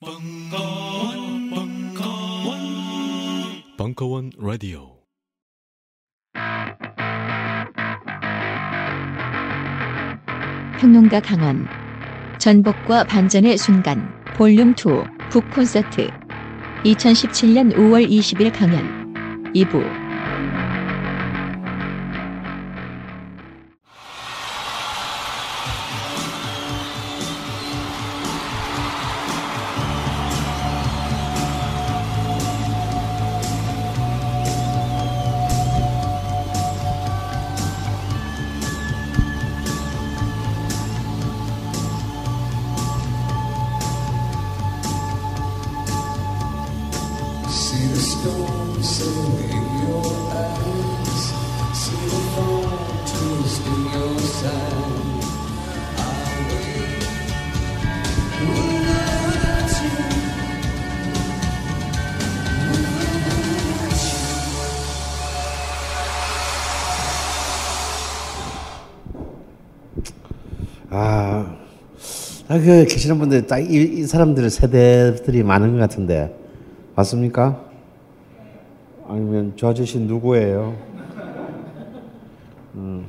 벙커원, 벙커원, 벙커원 라디오. 평론가 강원. 전복과 반전의 순간. 볼륨 2 북 콘서트. 2017년 5월 20일 강연. 2부 아, 그 계시는 분들 딱 이, 이 사람들의 세대들이 많은 것 같은데 맞습니까? 아니면 저 아저씨 누구예요? 음.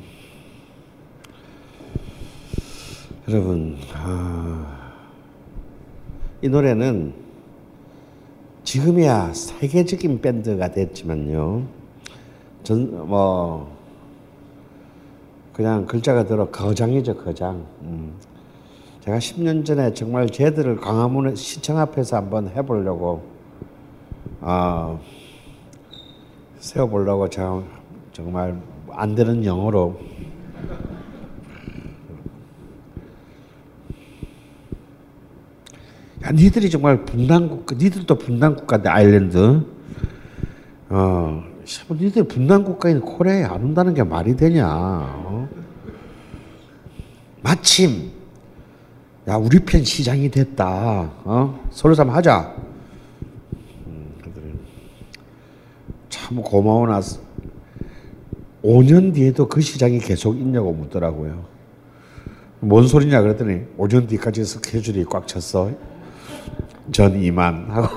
여러분, 아, 이 노래는 지금이야 세계적인 밴드가 됐지만요. 전 뭐. 그냥 글자가 들어 거장이죠 거장. 음. 제가 10년 전에 정말 쟤들을 광화문 시청 앞에서 한번 해보려고 아 세워보려고 제가 정말 안 되는 영어로 야 니들이 정말 분단국가 니들도 분단국가인데 아일랜드 어 씨, 니들 분단국가인 코리아에 안 온다는 게 말이 되냐 어? 마침 야 우리 편 시장이 됐다. 어? 서로 좀 하자. 참 고마워 나. 5년 뒤에도 그 시장이 계속 있냐고 묻더라고요. 뭔 소리냐 그랬더니 5년 뒤까지 스케줄이 꽉 찼어. 전 이만 하고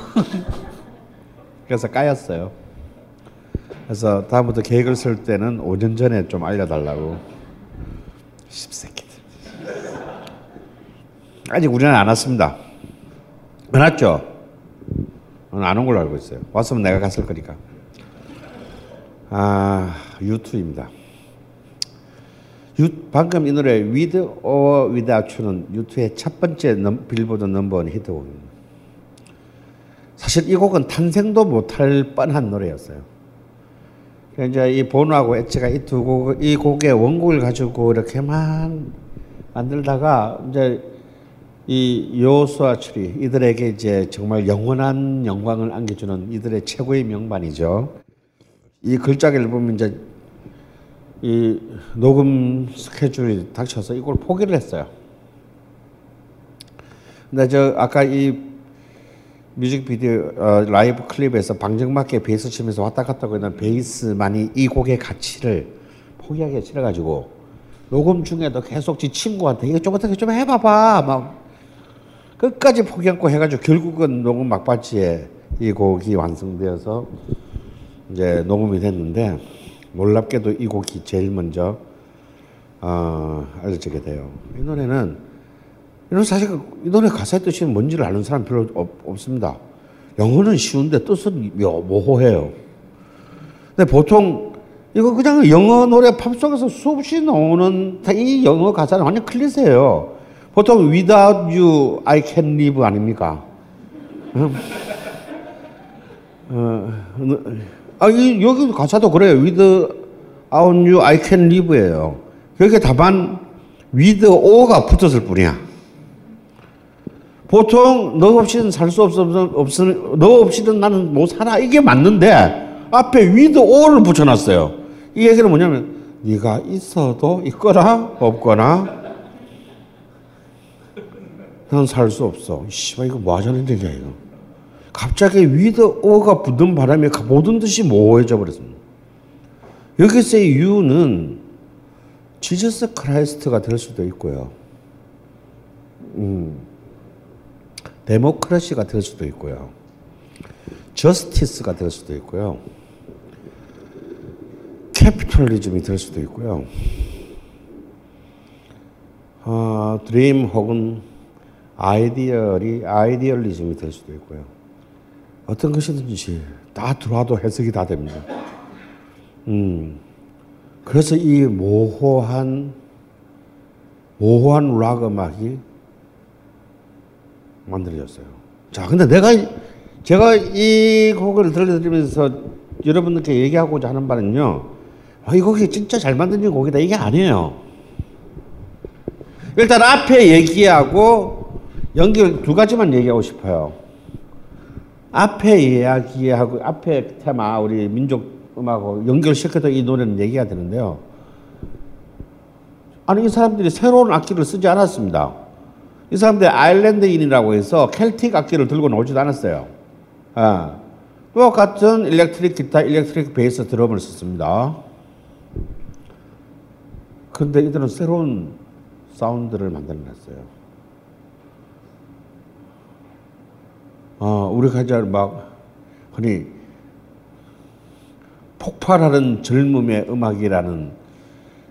그래서 까였어요. 그래서 다음부터 계획을 쓸 때는 5년 전에 좀 알려달라고. 십새끼들. 아직 우리는 안 왔습니다. 안 왔죠? 안 온 걸로 알고 있어요. 왔으면 내가 갔을 거니까. 아, U2입니다. 유, 방금 이 노래 With or Without You는 U2의 첫 번째 넘, 빌보드 넘버원 히트곡입니다. 사실 이 곡은 탄생도 못할 뻔한 노래였어요. 이제 이 보노하고 엣지가 이 두 곡, 이 곡의 원곡을 가지고 이렇게만 만들다가 이제 이 요수와 추리 이들에게 이제 정말 영원한 영광을 안겨주는 이들의 최고의 명반이죠. 이 글자를 보면 이제 이 녹음 스케줄이 닥쳐서 이걸 포기를 했어요. 근데 저 아까 이 뮤직비디오 어, 라이브 클립에서 방정맞게 베이스 치면서 왔다 갔다 거리는 베이스만이 이 곡의 가치를 포기하기 싫어가지고 녹음 중에도 계속 지 친구한테 이거 좀 어떻게 좀 해봐봐 막 끝까지 포기 않고 해가지고 결국은 녹음 막바지에 이 곡이 완성되어서 이제 녹음이 됐는데 놀랍게도 이 곡이 제일 먼저 어, 알려지게 돼요. 이 노래는 이런 사실 이 노래 가사의 뜻이 뭔지를 아는 사람 별로 없, 없습니다. 영어는 쉬운데 뜻은 묘- 모호해요. 근데 보통 이거 그냥 영어 노래 팝송에서 수없이 나오는 다이 영어 가사는 완전 클리셰예요. 보통 without you I can live 아닙니까? 음. 어, 아, 이, 여기 가사도 그래요. without you I can live예요. 여기 다만 with o가 붙었을 뿐이야. 보통 너 없이는 살 수 없어, 없어, 너 없이는 나는 못 살아. 이게 맞는데 앞에 with o를 붙여놨어요. 이 얘기는 뭐냐면 네가 있어도 있거나 없거나 난 살 수 없어. 씨발 이거 뭐 하자는 얘기야 이거. 갑자기 with or가 붙은 바람에 모든 뜻이 모호해져 버렸습니다. 여기서의 you는 Jesus Christ가 될 수도 있고요. 음. democracy가 될 수도 있고요. justice가 될 수도 있고요. capitalism이 될 수도 있고요. 어, dream 혹은 아이디얼이 아이디얼리즘이 될 수도 있고요. 어떤 것이든지 다 들어와도 해석이 다 됩니다. 음, 그래서 이 모호한 모호한 락 음악이 만들어졌어요. 자, 근데 내가 제가 이 곡을 들려드리면서 여러분들께 얘기하고자 하는 바는요. 아, 이 곡이 진짜 잘 만든 곡이다 이게 아니에요. 일단 앞에 얘기하고 연결 두 가지만 얘기하고 싶어요. 앞에 이야기하고 앞에 테마 우리 민족 음악하고 연결시켜서 이 노래는 얘기가 되는데요. 아니 이 사람들이 새로운 악기를 쓰지 않았습니다. 이 사람들이 아일랜드인이라고 해서 켈틱 악기를 들고 나오지도 않았어요. 아, 똑같은 일렉트릭 기타, 일렉트릭 베이스 드럼을 썼습니다. 그런데 이들은 새로운 사운드를 만들어냈어요. 어, 우리가 이제 막 흔히 폭발하는 젊음의 음악이라는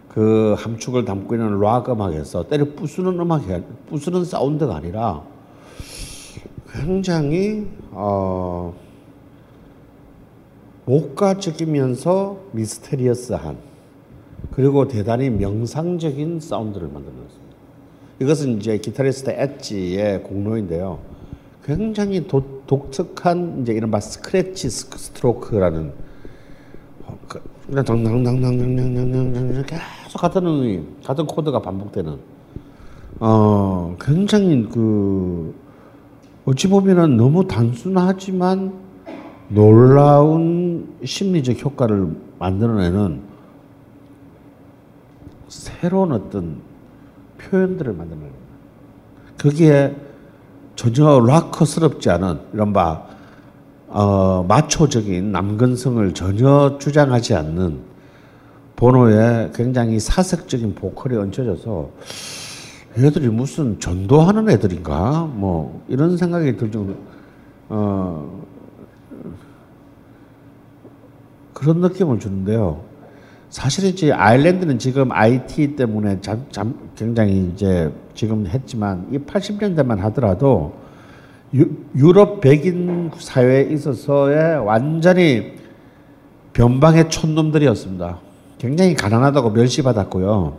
그 함축을 담고 있는 락 음악에서 때려 부수는 음악이 부수는 사운드가 아니라 굉장히 어, 목가적이면서 미스테리어스한 그리고 대단히 명상적인 사운드를 만들어냈습니다. 이것은 이제 기타리스트 엣지의 공로인데요. 굉장히 도, 독특한 이제 이른바 스크래치 스트로크라는 그, 그냥 당당당당당당당당 계속 같은 음이 같은 코드가 반복되는 어 굉장히 그 어찌 보면은 너무 단순하지만 놀라운 심리적 효과를 만들어내는 새로운 어떤 표현들을 만들어냅니다. 거기에 전혀 락커스럽지 않은 이런 바 어, 마초적인 남근성을 전혀 주장하지 않는 보노의 굉장히 사색적인 보컬이 얹혀져서 얘들이 무슨 전도하는 애들인가 뭐 이런 생각이 들 정도 어, 그런 느낌을 주는데요. 사실 이제 아일랜드는 지금 IT 때문에 잠, 잠, 굉장히 이제 지금 했지만 이 80년대만 하더라도 유, 유럽 백인 사회에 있어서의 완전히 변방의 촌놈들이었습니다. 굉장히 가난하다고 멸시받았고요.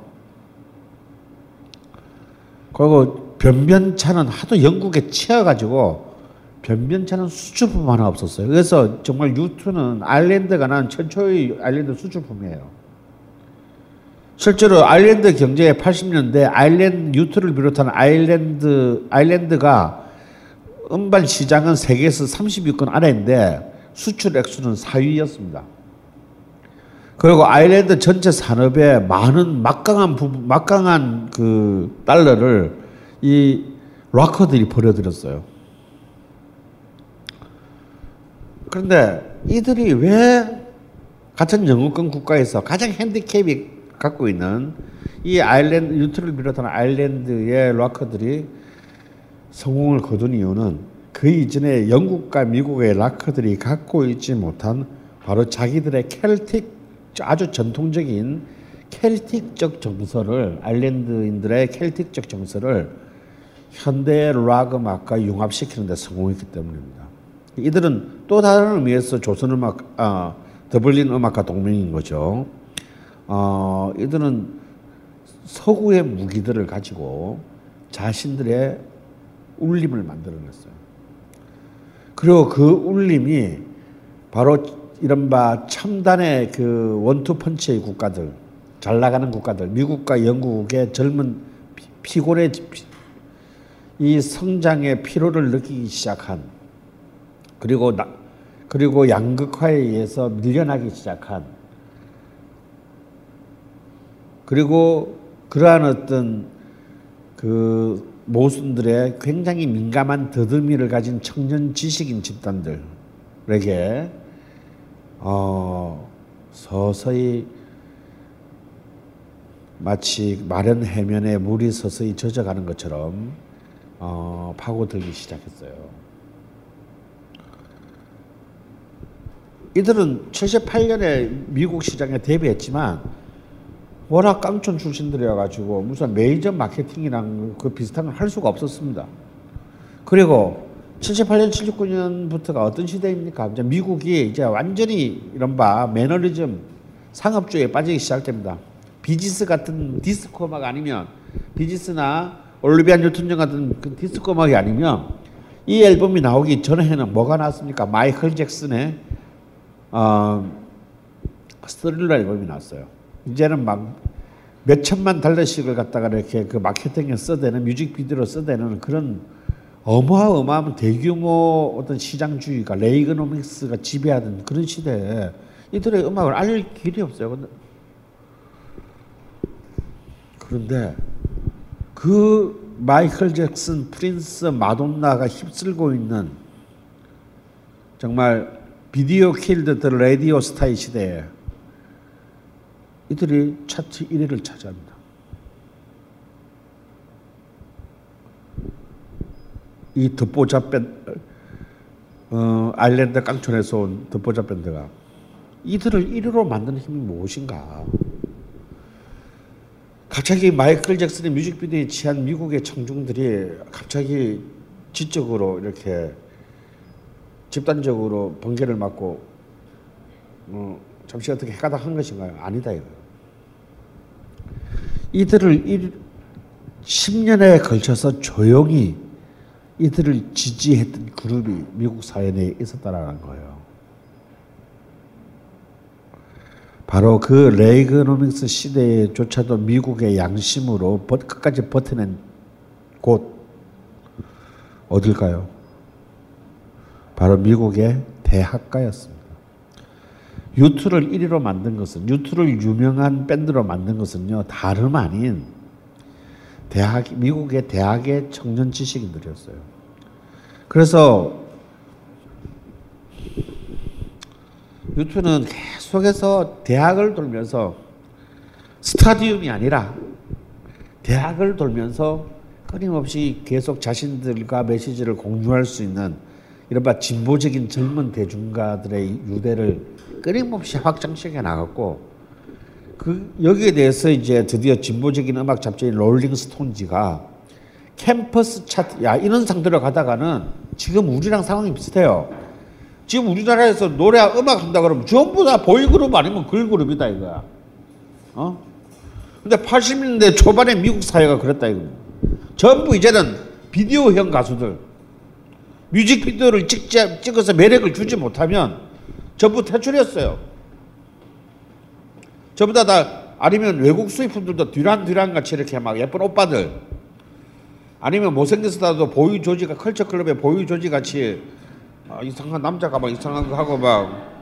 그리고 변변차는 하도 영국에 치여가지고 변변차는 수출품 하나 없었어요. 그래서 정말 유투는 아일랜드가 난 최초의 아일랜드 수출품이에요. 실제로 아일랜드 경제의 80년대 아일랜드 유투를 비롯한 아일랜드 아일랜드가 음반 시장은 세계에서 30위권 아래인데 수출 액수는 4위였습니다. 그리고 아일랜드 전체 산업에 많은 막강한 부분, 막강한 그 달러를 이 락커들이 벌여들였어요. 그런데 이들이 왜 같은 영국권 국가에서 가장 핸디캡이 갖고 있는 이 아일랜드 유트를 비롯한 아일랜드의 락커들이 성공을 거둔 이유는 그 이전에 영국과 미국의 락커들이 갖고 있지 못한 바로 자기들의 켈틱 아주 전통적인 켈틱적 정서를 아일랜드인들의 켈틱적 정서를 현대 락 음악과 융합시키는 데 성공했기 때문입니다. 이들은 또 다른 의미에서 조선 음악, 아, 더블린 음악과 동맹인 거죠. 어, 이들은 서구의 무기들을 가지고 자신들의 울림을 만들어냈어요. 그리고 그 울림이 바로 이른바 첨단의 그 원투펀치의 국가들, 잘 나가는 국가들, 미국과 영국의 젊은 피곤의 이 성장의 피로를 느끼기 시작한 그리고 나, 그리고 양극화에 의해서 밀려나기 시작한 그리고 그러한 어떤 그 모순들의 굉장히 민감한 더듬이를 가진 청년 지식인 집단들에게 어, 서서히 마치 마른 해면에 물이 서서히 젖어가는 것처럼 어, 파고들기 시작했어요. 이들은 78년에 미국 시장에 데뷔했지만 워낙 깡촌 출신들이어 가지고 무슨 메이저 마케팅이랑 그 비슷한 걸 할 수가 없었습니다. 그리고 78년, 79년부터가 어떤 시대입니까? 이제 미국이 이제 완전히 이른바 매너리즘 상업주의에 빠지기 시작됩니다. 비지스 같은 디스코 음악 아니면 비지스나 올리비아 뉴튼 존 같은 그 디스코 음악이 아니면 이 앨범이 나오기 전에는 뭐가 나왔습니까? 마이클 잭슨의 어, 스릴러 앨범이 나왔어요. 이제는 막 몇천만 달러씩을 갖다가 이렇게 그 마케팅에 써대는 뮤직비디오로 써대는 그런 어마어마한 대규모 어떤 시장주의가 레이거노믹스가 지배하던 그런 시대에 이들의 음악을 알릴 길이 없어요. 근데 그런데 그 마이클 잭슨, 프린스, 마돈나가 휩쓸고 있는 정말 Video Killed the Radio Star의 시대에 이들이 차트 1위를 차지합니다. 이 듣보잡 밴 어, 아일랜드 깡촌에서 온 듣보잡 밴드가 이들을 1위로 만드는 힘이 무엇인가? 갑자기 마이클 잭슨의 뮤직비디오에 취한 미국의 청중들이 갑자기 지적으로 이렇게 집단적으로 번개를 맞고 어, 잠시 어떻게 회까닥한 것인가요? 아니다 이거. 이들을 일, 10년에 걸쳐서 조용히 이들을 지지했던 그룹이 미국 사회 내에 있었다라는 거예요. 바로 그 레이거노믹스 시대조차도 미국의 양심으로 버- 끝까지 버텨낸 곳 어딜까요? 바로 미국의 대학가였습니다. 유투를 1위로 만든 것은 유투를 유명한 밴드로 만든 것은요 다름 아닌 대학 미국의 대학의 청년 지식인들이었어요. 그래서 유투는 계속해서 대학을 돌면서 스타디움이 아니라 대학을 돌면서 끊임없이 계속 자신들과 메시지를 공유할 수 있는 이른바 진보적인 젊은 대중가들의 유대를 끊임없이 확장시켜 나갔고 그 여기에 대해서 이제 드디어 진보적인 음악 잡지인 롤링 스톤지가 캠퍼스 차트 야 이런 상대로 가다가는 지금 우리랑 상황이 비슷해요. 지금 우리나라에서 노래 음악 한다 그러면 전부 다 보이그룹 아니면 걸그룹이다 이거야. 어? 근데 80년대 초반에 미국 사회가 그랬다 이거. 전부 이제는 비디오형 가수들 뮤직비디오를 찍지, 찍어서 매력을 주지 못하면 전부 퇴출했어요. 전부 다, 다 아니면 외국 수입품들도 듀란 듀란 같이 이렇게 막 예쁜 오빠들 아니면 못생겨서라도 보유 조지가 컬처 클럽의 보유 조지 같이 아, 이상한 남자가 막 이상한 거 하고 막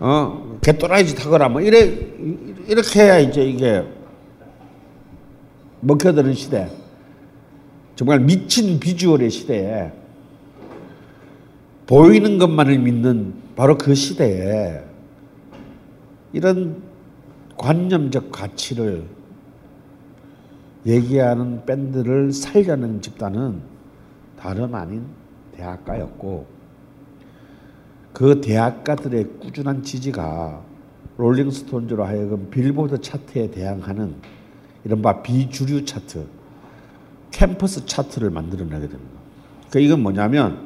어? 개또라이지 타거나 뭐 이래 이렇게 해야 이제 이게 먹혀드는 시대. 정말 미친 비주얼의 시대에 보이는 것만을 믿는 바로 그 시대에 이런 관념적 가치를 얘기하는 밴드를 살려는 집단은 다름 아닌 대학가였고 그 대학가들의 꾸준한 지지가 롤링스톤지로 하여금 빌보드 차트에 대항하는 이른바 비주류 차트, 캠퍼스 차트를 만들어내게 됩니다. 그 이건 뭐냐면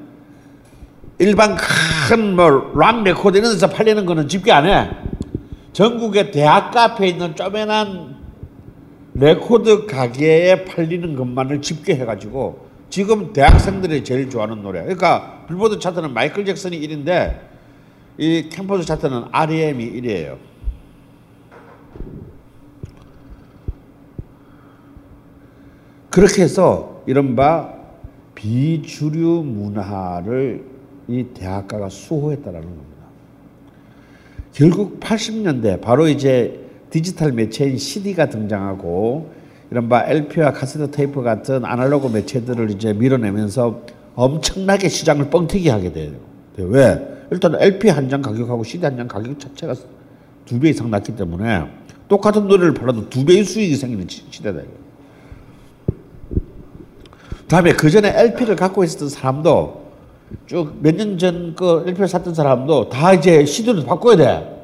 일반 큰 뭐 락 레코드 이런 데서 팔리는 거는 집계 안 해. 전국의 대학가 앞에 있는 쪼매난 레코드 가게에 팔리는 것만을 집계해가지고 지금 대학생들이 제일 좋아하는 노래. 그러니까 빌보드 차트는 마이클 잭슨이 1인데 이 캠퍼스 차트는 R.E.M이 1위예요. 그렇게 해서 이른바 비주류 문화를 이 대학가가 수호했다라는 겁니다. 결국 80년대 바로 이제 디지털 매체인 CD가 등장하고 이른바 LP와 카세트 테이프 같은 아날로그 매체들을 이제 밀어내면서 엄청나게 시장을 뻥튀기 하게 돼요. 왜? 일단 LP 한 장 가격하고 CD 한 장 가격 자체가 두 배 이상 낮기 때문에 똑같은 노래를 팔아도 두 배의 수익이 생기는 시- 시대다. 다음에 그 전에 LP를 갖고 있었던 사람도 쭉 몇 년 전 그 LP를 샀던 사람도 다 이제 CD로 바꿔야 돼.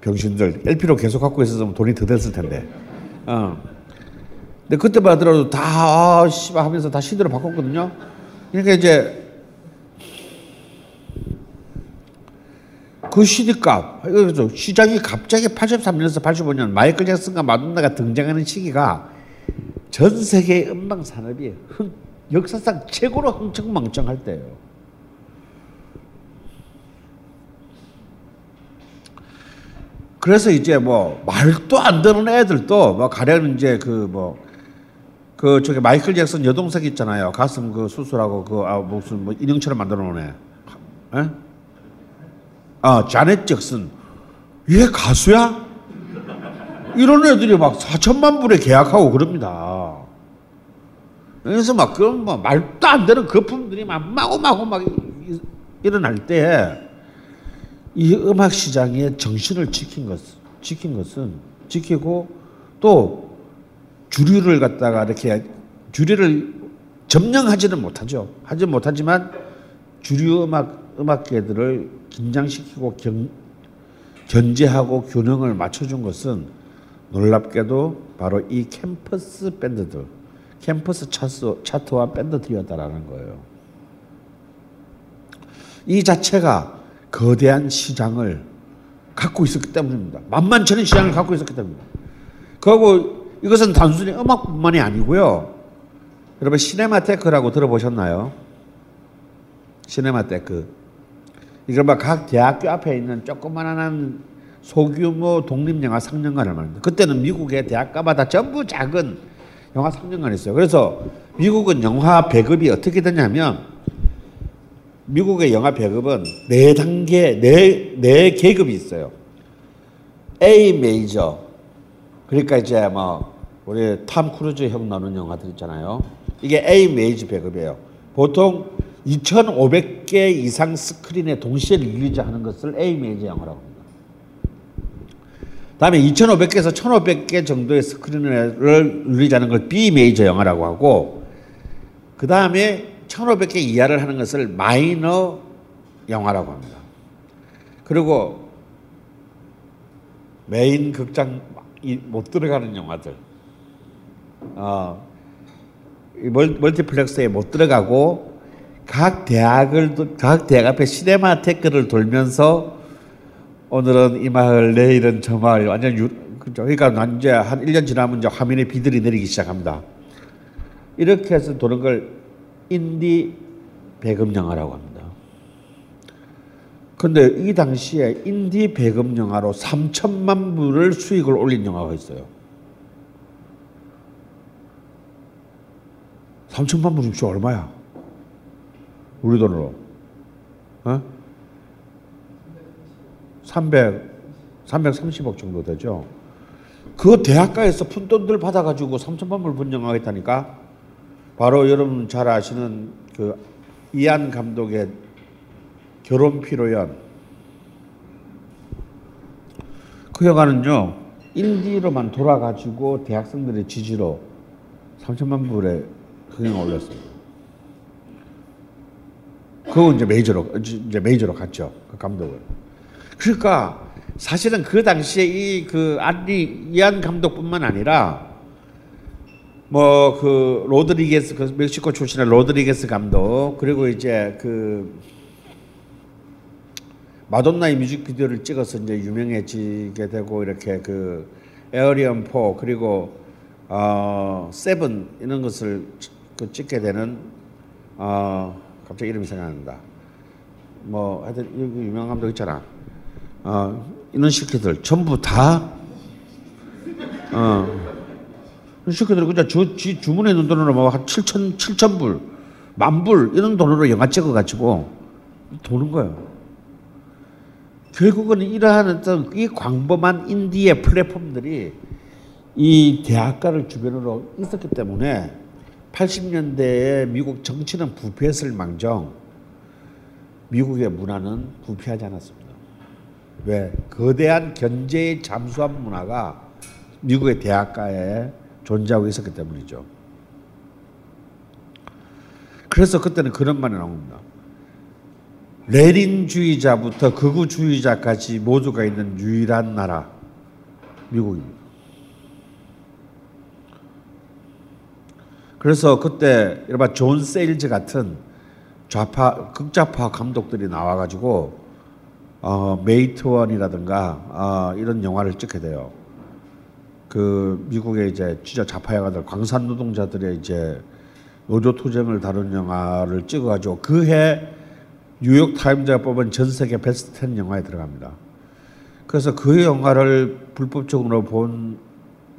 병신들 LP로 계속 갖고 있었으면 돈이 더 됐을 텐데. 어. 근데 그때만 하더라도 다 아, 씨발 하면서 다 CD로 바꿨거든요. 그러니까 이제 그 CD 값, 시장이 갑자기 83년에서 85년 마이클 잭슨과 마돈나가 등장하는 시기가 전 세계 음악 산업이 흥- 역사상 최고로 흥청망청할 때예요. 그래서 이제 뭐 말도 안 되는 애들도 뭐 가령 이제 그 뭐 그 저기 마이클 잭슨 여동생 있잖아요. 가슴 그 수술하고 그 아 무슨 뭐 인형처럼 만들어 놓네. 에? 아 자넷 잭슨 얘 가수야? 이런 애들이 막 4천만 불에 계약하고 그럽니다. 그래서 막 그런 뭐 말도 안 되는 거품들이 막 마구마구 막 이- 일어날 때 이 음악 시장의 정신을 지킨 것, 지킨 것은 지키고 또 주류를 갖다가 이렇게 주류를 점령하지는 못하죠. 하지 못하지만 주류 음악 음악계들을 긴장시키고 경, 견제하고 균형을 맞춰준 것은 놀랍게도 바로 이 캠퍼스 밴드들, 캠퍼스 차트, 차트와 밴드들이었다라는 거예요. 이 자체가 거대한 시장을 갖고 있었기 때문입니다. 만만찮은 시장을 갖고 있었기 때문입니다. 그리고 이것은 단순히 음악뿐만이 아니고요. 여러분 시네마테크라고 들어보셨나요? 시네마테크. 이른바 각 대학교 앞에 있는 조그만한 소규모 독립영화 상영관을 말합니다. 그때는 미국의 대학가마다 전부 작은 영화 상영관이 있어요. 그래서 미국은 영화 배급이 어떻게 되냐면 미국의 영화 배급은 네 단계, 네, 네 계급이 있어요. A 메이저. 그러니까 이제 뭐, 우리 탐 크루즈 형 나오는 영화들 있잖아요. 이게 A 메이저 배급이에요. 보통 2,500개 이상 스크린에 동시에 release 하는 것을 A 메이저 영화라고 합니다. 다음에 2,500개에서 1,500개 정도의 스크린을 릴리즈하는 걸 B 메이저 영화라고 하고, 그 다음에 1,500개 이하를 하는 것을 마이너 영화라고 합니다. 그리고 메인 극장 못 들어가는 영화들, 어, 멀티플렉스에 못 들어가고 각 대학을 각 대학 앞에 시네마테크를 돌면서 오늘은 이 마을, 내일은 저 마을 완전 유? 그러니까 난 이제 한 1년 지나면 이제 화면에 비들이 내리기 시작합니다. 이렇게 해서 도는 걸 인디 배급 영화라고 합니다. 근데 이 당시에 인디 배급 영화로 3천만 불을 수익을 올린 영화가 있어요. 3천만 불이면 진짜 얼마야? 우리 돈으로. 어? 300, 330억 정도 되죠. 그 대학가에서 푼 돈들 받아가지고 3천만 불 분영하가 있다니까. 바로 여러분 잘 아시는 그 이안 감독의 결혼 피로연. 그 영화는요 인디로만 돌아가지고 대학생들의 지지로 3천만 불의 흥행 올렸어요. 그거 이제 메이저로 이제 메이저로 갔죠 그 감독을. 그러니까 사실은 그 당시에 이 그 앙리 이안 감독뿐만 아니라 뭐 그 로드리게스 그 멕시코 출신의 로드리게스 감독 그리고 이제 그 마돈나의 뮤직비디오를 찍어서 이제 유명해지게 되고 이렇게 그 에일리언 4 그리고 어 세븐 이런 것을 찌- 그 찍게 되는 어 갑자기 이름이 생각난다. 뭐 하여튼 유명한 감독 있잖아. 어 이런 시키들 전부 다 어. 시키들이 그냥 주, 지 주문해 놓은 돈으로 뭐한 7천 7천 불, 만 불 이런 돈으로 영화 찍어 가지고 도는 거예요. 결국은 이러한 어떤 이 광범한 인디의 플랫폼들이 이 대학가를 주변으로 있었기 때문에 80년대에 미국 정치는 부패했을 망정 미국의 문화는 부패하지 않았습니다. 왜? 거대한 견제의 잠수함 문화가 미국의 대학가에 존재하고 있었기 때문이죠. 그래서 그때는 그런 말이 나옵니다. 레닌주의자부터 극우주의자까지 모두가 있는 유일한 나라 미국입니다. 그래서 그때 이른바 존 세일즈 같은 좌파 극좌파 감독들이 나와가지고 어, 메이트완이라든가 어, 이런 영화를 찍게 돼요. 그 미국의 이제 진짜 좌파 영화들 광산 노동자들의 이제 노조 투쟁을 다룬 영화를 찍어가지고 그해 뉴욕 타임즈가 뽑은 전 세계 베스트 10 영화에 들어갑니다. 그래서 그 영화를 불법적으로 본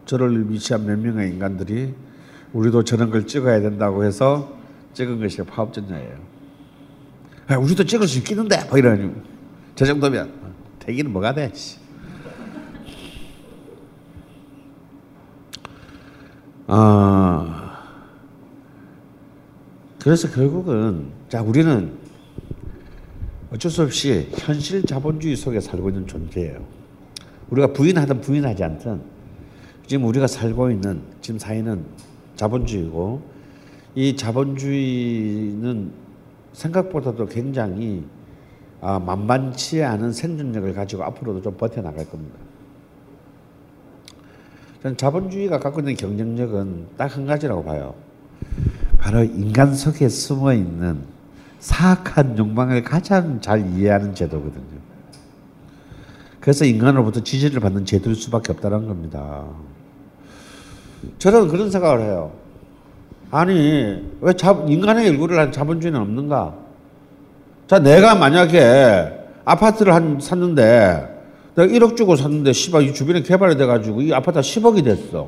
저를 위치한 몇 명의 인간들이 우리도 저런 걸 찍어야 된다고 해서 찍은 것이 파업전야예요. 야, 우리도 찍을 수 있겠는데 뭐 이러니 저 정도면 대기는 뭐가 돼? 씨. 아 그래서 결국은 자 우리는 어쩔 수 없이 현실 자본주의 속에 살고 있는 존재예요. 우리가 부인하든 부인하지 않든 지금 우리가 살고 있는 지금 사회는 자본주의고 이 자본주의는 생각보다도 굉장히 아, 만만치 않은 생존력을 가지고 앞으로도 좀 버텨나갈 겁니다. 저는 자본주의가 갖고 있는 경쟁력은 딱 한 가지라고 봐요. 바로 인간 속에 숨어 있는 사악한 욕망을 가장 잘 이해하는 제도거든요. 그래서 인간으로부터 지지를 받는 제도일 수밖에 없다는 겁니다. 저는 그런 생각을 해요. 아니, 왜 자, 인간의 일구를 한 자본주의는 없는가? 자, 내가 만약에 아파트를 한 샀는데, 내가 1억 주고 샀는데, 씨발, 이 주변에 개발이 돼가지고 이 아파트가 10억이 됐어.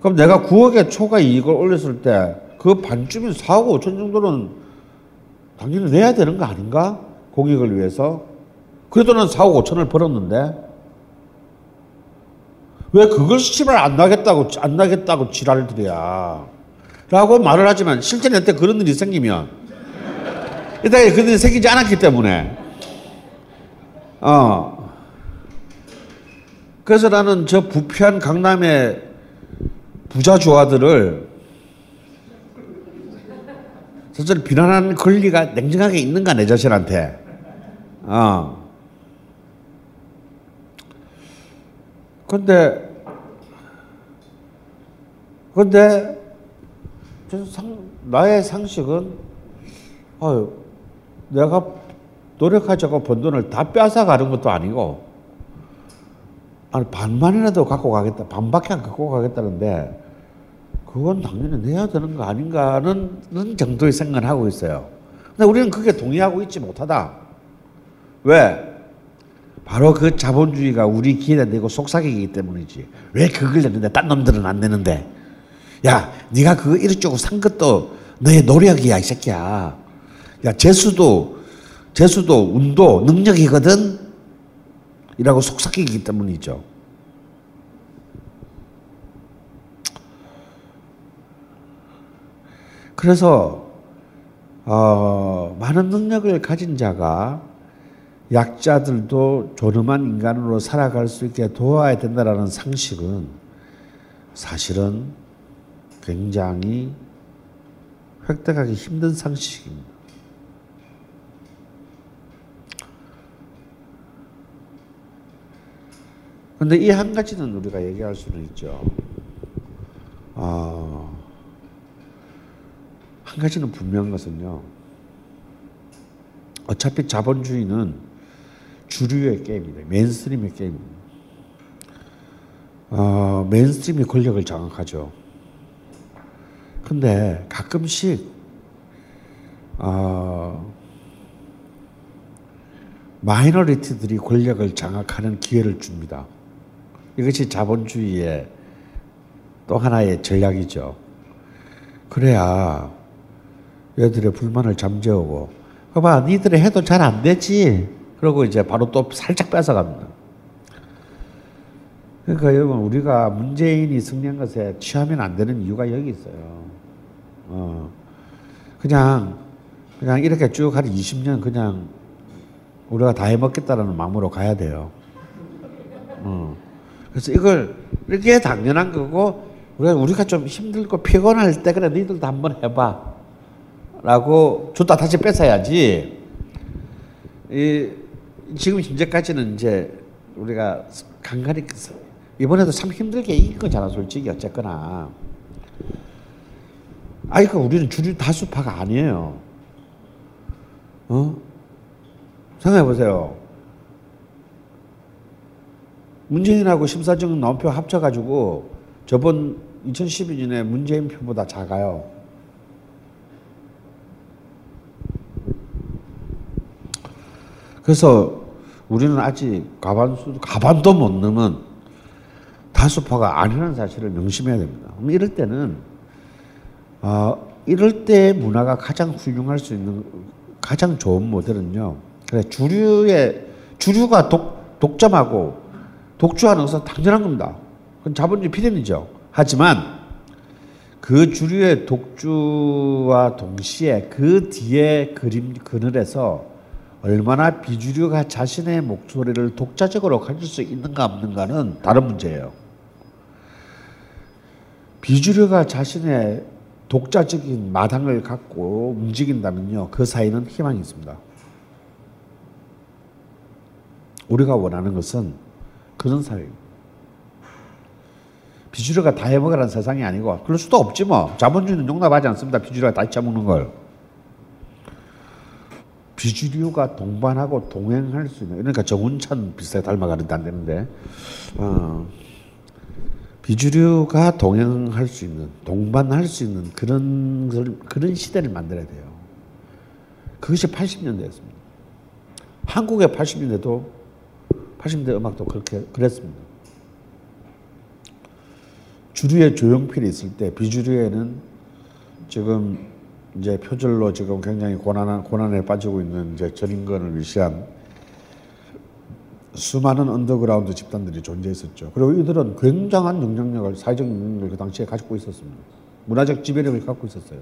그럼 내가 9억의 초과 이익을 올렸을 때, 그 반쯤인 4억 5천 정도는 당연히 내야 되는 거 아닌가? 공익을 위해서. 그래도 난 4억 5천을 벌었는데, 왜 그걸 씨발 안 나겠다고, 안 나겠다고 지랄을 들이야. 라고 말을 하지만 실제 내 때 그런 일이 생기면 일단 그런 일이 생기지 않았기 때문에. 어. 그래서 나는 저 부패한 강남의 부자 조화들을 사실 비난하는 권리가 냉정하게 있는가 내 자신한테. 어. 근데 근데 저 상, 나의 상식은 어, 내가 노력하자고 번 돈을 다 뺏어 가는 것도 아니고 아니 반만이라도 갖고 가겠다 반밖에 안 갖고 가겠다는데 그건 당연히 내야 되는 거 아닌가는 정도의 생각을 하고 있어요. 근데 우리는 그게 동의하고 있지 못하다. 왜? 바로 그 자본주의가 우리 기회에 내고 속삭이기 때문이지. 왜 그걸 내는데 딴 놈들은 안 내는데? 야, 네가 그거 이렇게 산 것도 너의 노력이야, 이 새끼야. 야, 재수도 재수도 운도 능력이거든. 이라고 속삭이기 때문이죠. 그래서 어, 많은 능력을 가진 자가 약자들도 존엄한 인간으로 살아갈 수 있게 도와야 된다라는 상식은 사실은 굉장히 획득하기 힘든 상식입니다. 그런데 이 한 가지는 우리가 얘기할 수는 있죠. 어, 한 가지는 분명한 것은요. 어차피 자본주의는 주류의 게임이다. mainstream의 게임입니다. 어, mainstream이 권력을 장악하죠. 근데 가끔씩 어, minority들이 권력을 장악하는 기회를 줍니다. 이것이 자본주의의 또 하나의 전략이죠. 그래야 얘들의 불만을 잠재우고, 봐봐, 니들이 해도 잘 안 되지. 그러고 이제 바로 또 살짝 뺏어갑니다. 그러니까 여러분, 우리가 문재인이 승리한 것에 취하면 안 되는 이유가 여기 있어요. 어, 그냥, 그냥 이렇게 쭉 한 20년 그냥 우리가 다 해먹겠다라는 마음으로 가야 돼요. 어. 그래서 이걸 이렇게 당연한 거고 우리가 우리가 좀 힘들고 피곤할 때 그래 너희들도 한번 해봐. 라고 줬다 다시 뺏어야지. 이, 지금 현재까지는 이제 우리가 간간히 이번에도 참 힘들게 이긴 거잖아, 솔직히 어쨌거나. 아이, 그 우리는 주류 다수파가 아니에요. 어? 생각해 보세요. 문재인하고 심사정 나온표 합쳐가지고 저번 2012년에 문재인 표보다 작아요. 그래서 우리는 아직 과반수, 과반도 못 넘은 다수파가 아니라는 사실을 명심해야 됩니다. 이럴 때는, 어, 이럴 때 문화가 가장 훌륭할 수 있는 가장 좋은 모델은요. 그래, 주류의, 주류가 독, 독점하고 독주하는 것은 당연한 겁니다. 그건 자본주의 필연이죠. 하지만 그 주류의 독주와 동시에 그 뒤에 그림 그늘에서 얼마나 비주류가 자신의 목소리를 독자적으로 가질 수 있는가 없는가는 다른 문제예요. 비주류가 자신의 독자적인 마당을 갖고 움직인다면요, 그 사이는 희망이 있습니다. 우리가 원하는 것은 그런 사회입니다. 비주류가 다 해먹으라는 세상이 아니고, 그럴 수도 없지 뭐. 자본주의는 용납하지 않습니다. 비주류가 다 해먹는 걸. 비주류가 동반하고 동행할 수 있는 그러니까 정운찬 비슷하게 닮아가는데 안 되는데 어, 비주류가 동행할 수 있는 동반할 수 있는 그런 걸- 그런 시대를 만들어야 돼요. 그것이 80년대였습니다. 한국의 80년대도 80년대 음악도 그렇게 그랬습니다. 주류의 조용필이 있을 때 비주류에는 지금 이제 표절로 지금 굉장히 고난 고난에 빠지고 있는 이제 전인권을 위시한 수많은 언더그라운드 집단들이 존재했었죠. 그리고 이들은 굉장한 영향력을 사회적 영향력을 그 당시에 가지고 있었습니다. 문화적 지배력을 갖고 있었어요.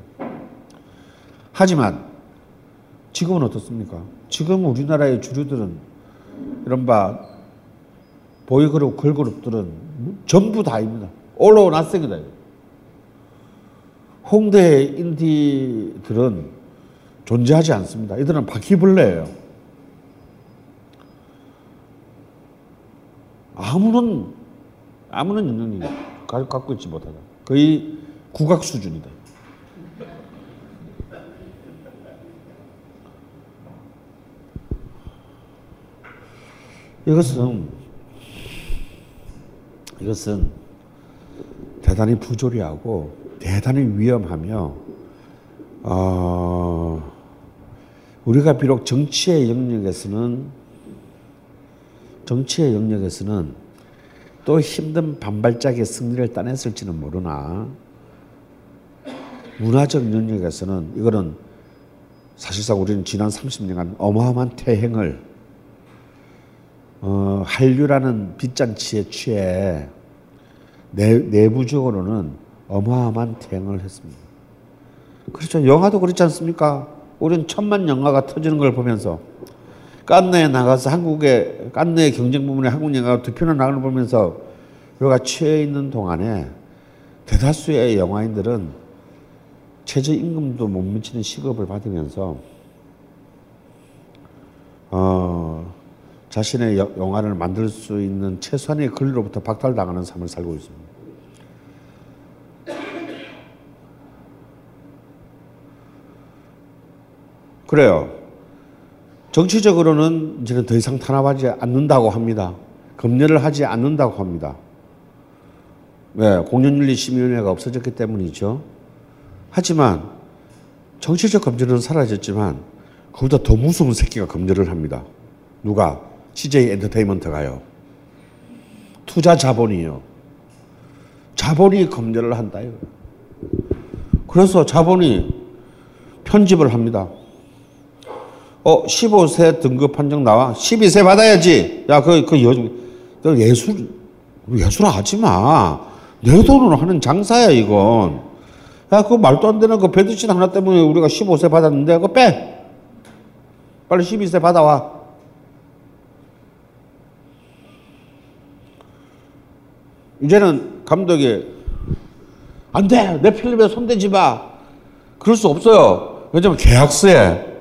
하지만 지금은 어떻습니까? 지금 우리나라의 주류들은 이른바 보이그룹, 걸그룹들은 전부 다입니다. 올로 낯생이다. 홍대 인디들은 존재하지 않습니다. 이들은 바퀴벌레예요. 아무런 아무런 영향력 가- 갖고 있지 못하다. 거의 국악 수준이다. 이것은 이것은 대단히 부조리하고 대단히 위험하며 어, 우리가 비록 정치의 영역에서는 정치의 영역에서는 또 힘든 반발작의 승리를 따냈을지는 모르나 문화적 영역에서는 이거는 사실상 우리는 지난 30년간 어마어마한 태행을 어, 한류라는 빚잔치에 취해 내, 내부적으로는 어마어마한 태행을 했습니다. 그렇죠. 영화도 그렇지 않습니까? 우리는 천만 영화가 터지는 걸 보면서 깐느에 나가서 한국의 깐느의 경쟁 부문에 한국 영화가 두 편을 나가는 걸 보면서 우리가 취해 있는 동안에 대다수의 영화인들은 최저임금도 못 미치는 시급을 받으면서 어, 자신의 여- 영화를 만들 수 있는 최소한의 권리로부터 박탈당하는 삶을 살고 있습니다. 그래요. 정치적으로는 이제는 더 이상 탄압하지 않는다고 합니다. 검열을 하지 않는다고 합니다. 왜? 공연윤리심의위원회가 없어졌기 때문이죠. 하지만 정치적 검열은 사라졌지만 그보다 더 무서운 새끼가 검열을 합니다. 누가? CJ 엔터테인먼트가요. 투자 자본이요. 자본이 검열을 한다요. 그래서 자본이 편집을 합니다. 어, 15세 등급 판정 나와. 12세 받아야지. 야, 그, 그 여, 너 예술, 예술 하지 마. 내 돈으로 하는 장사야, 이건. 야, 그 말도 안 되는 그 배드신 하나 때문에 우리가 15세 받았는데, 그거 빼! 빨리 12세 받아와. 이제는 감독이, 안 돼! 내 필름에 손대지 마! 그럴 수 없어요. 왜냐면 계약서에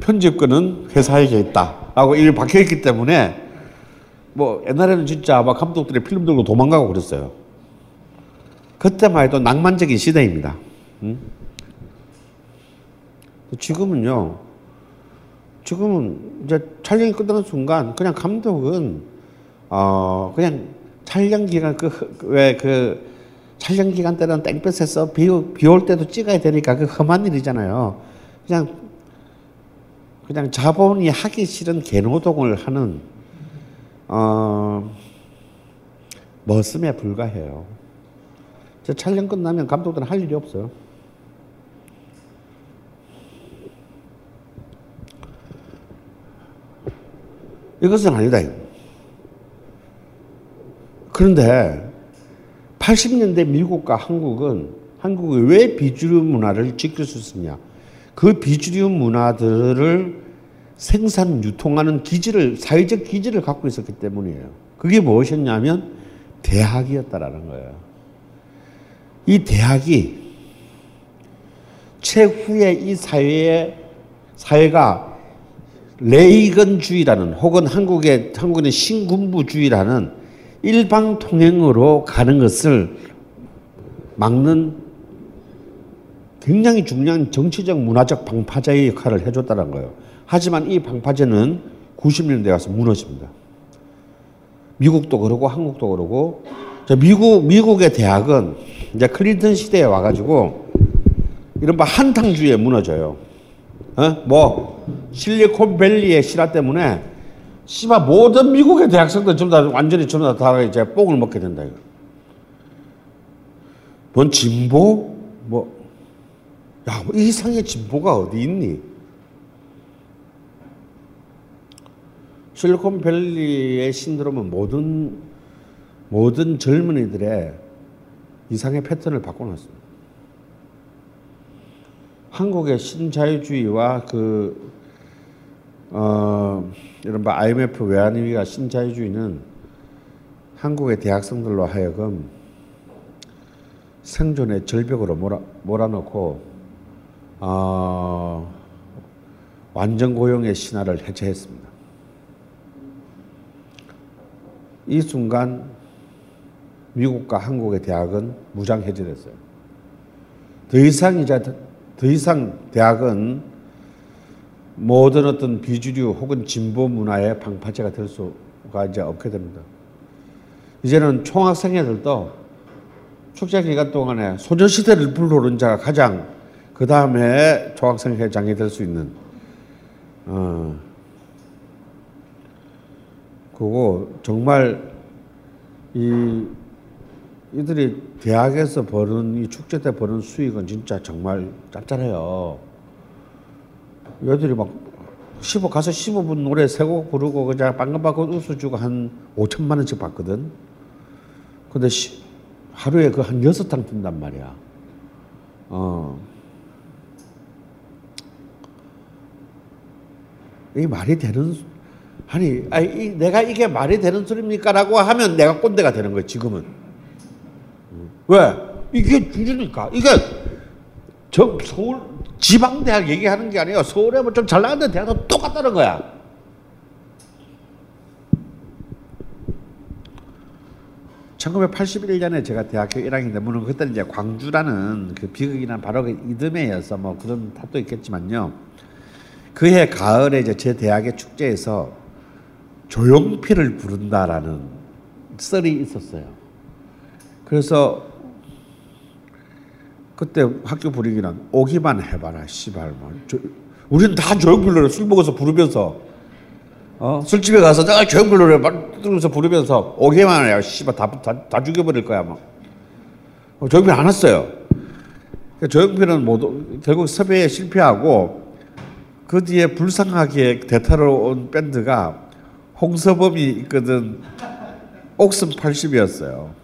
편집권은 회사에게 있다 라고 이게 박혀 있기 때문에 뭐 옛날에는 진짜 막 감독들이 필름 들고 도망가고 그랬어요. 그때만 해도 낭만적인 시대입니다. 응? 지금은요. 지금은 이제 촬영이 끝나는 순간 그냥 감독은 어 그냥 촬영 기간 그왜그 촬영 기간 때는 땡볕에서 비올 때도 찍어야 되니까 그 험한 일이잖아요. 그냥 그냥 자본이 하기 싫은 개노동을 하는 어 머슴에 불과해요. 저 촬영 끝나면 감독들은 할 일이 없어요. 이것은 아니다. 그런데 80년대 미국과 한국은 한국이 왜 비주류 문화를 지킬 수 있었냐? 그 비주류 문화들을 생산 유통하는 기지를 사회적 기지를 갖고 있었기 때문이에요. 그게 무엇이었냐면 대학이었다라는 거예요. 이 대학이 최후에 이 사회의 사회가 레이건주의라는 혹은 한국의 한국의 신군부주의라는 일방 통행으로 가는 것을 막는 굉장히 중요한 정치적 문화적 방파제의 역할을 해줬다는 거예요. 하지만 이 방파제는 90년대 와서 무너집니다. 미국도 그러고 한국도 그러고 미국 미국의 대학은 이제 클린턴 시대에 와가지고 이른바 한탕주의에 무너져요. 어? 뭐 실리콘밸리의 실화 때문에 씨바 모든 미국의 대학생들 전부 다 완전히 전부 다 이제 뽕을 먹게 된다 이거. 뭔 진보 뭐 야, 뭐 이상의 진보가 어디 있니? 실리콘밸리의 신드롬은 모든 모든 젊은이들의 이상의 패턴을 바꿔놨습니다. 한국의 신자유주의와 그 어, 이른바 IMF 외환위기가 신자유주의는 한국의 대학생들로 하여금 생존의 절벽으로 몰아, 몰아넣고 어, 완전 고용의 신화를 해체했습니다. 이 순간 미국과 한국의 대학은 무장 해제됐어요. 더 이상 이제 더 이상 대학은 모든 어떤 비주류 혹은 진보 문화의 방파제가 될 수가 이제 없게 됩니다. 이제는 총학생회들도 축제 기간 동안에 소녀시대를 불러오는 자가 가장 그 다음에 총학생회장이 될 수 있는 어 그거 정말 이 이들이 대학에서 버는 이 축제 때 버는 수익은 진짜 정말 짭짤해요. 얘들이 막 15, 가서 15분 노래 세 곡 부르고 그냥 빵금받고 웃어주고 한 5천만 원씩 받거든. 근데 시, 하루에 그 한 여섯 탕 뜬단 말이야. 어. 이 말이 되는, 아니, 아니 이, 내가 이게 말이 되는 소리입니까 라고 하면 내가 꼰대가 되는 거야, 지금은. 왜? 이게 주류니까. 이게 저 서울 지방 대학 얘기하는 게 아니에요. 서울에 뭐 좀 잘 나가는 대학도 똑같다는 거야. (1981년에) 제가 대학교 1학년 때 물론 그때 이제 광주라는 그 비극이나 바로 그 이듬해여서 뭐 그런 탓도 있겠지만요 그해 가을에 이제 제 대학의 축제에서 조용필을 부른다라는 썰이 있었어요 그래서 그때 학교 분위기는 오기만 해봐라 씨발 뭐. 저, 우리는 다 조용필 노래. 술 먹어서 부르면서. 어? 술집에 가서 내가 조용필 노래. 막 들으면서 부르면서 오기만 해야 씨발 다, 다, 다 죽여버릴 거야 막 어, 조용필 안 왔어요. 그러니까 조용필은 모두 결국 섭외에 실패하고 그 뒤에 불쌍하게 대타로 온 밴드가 홍서범이 있거든 옥슨 80이었어요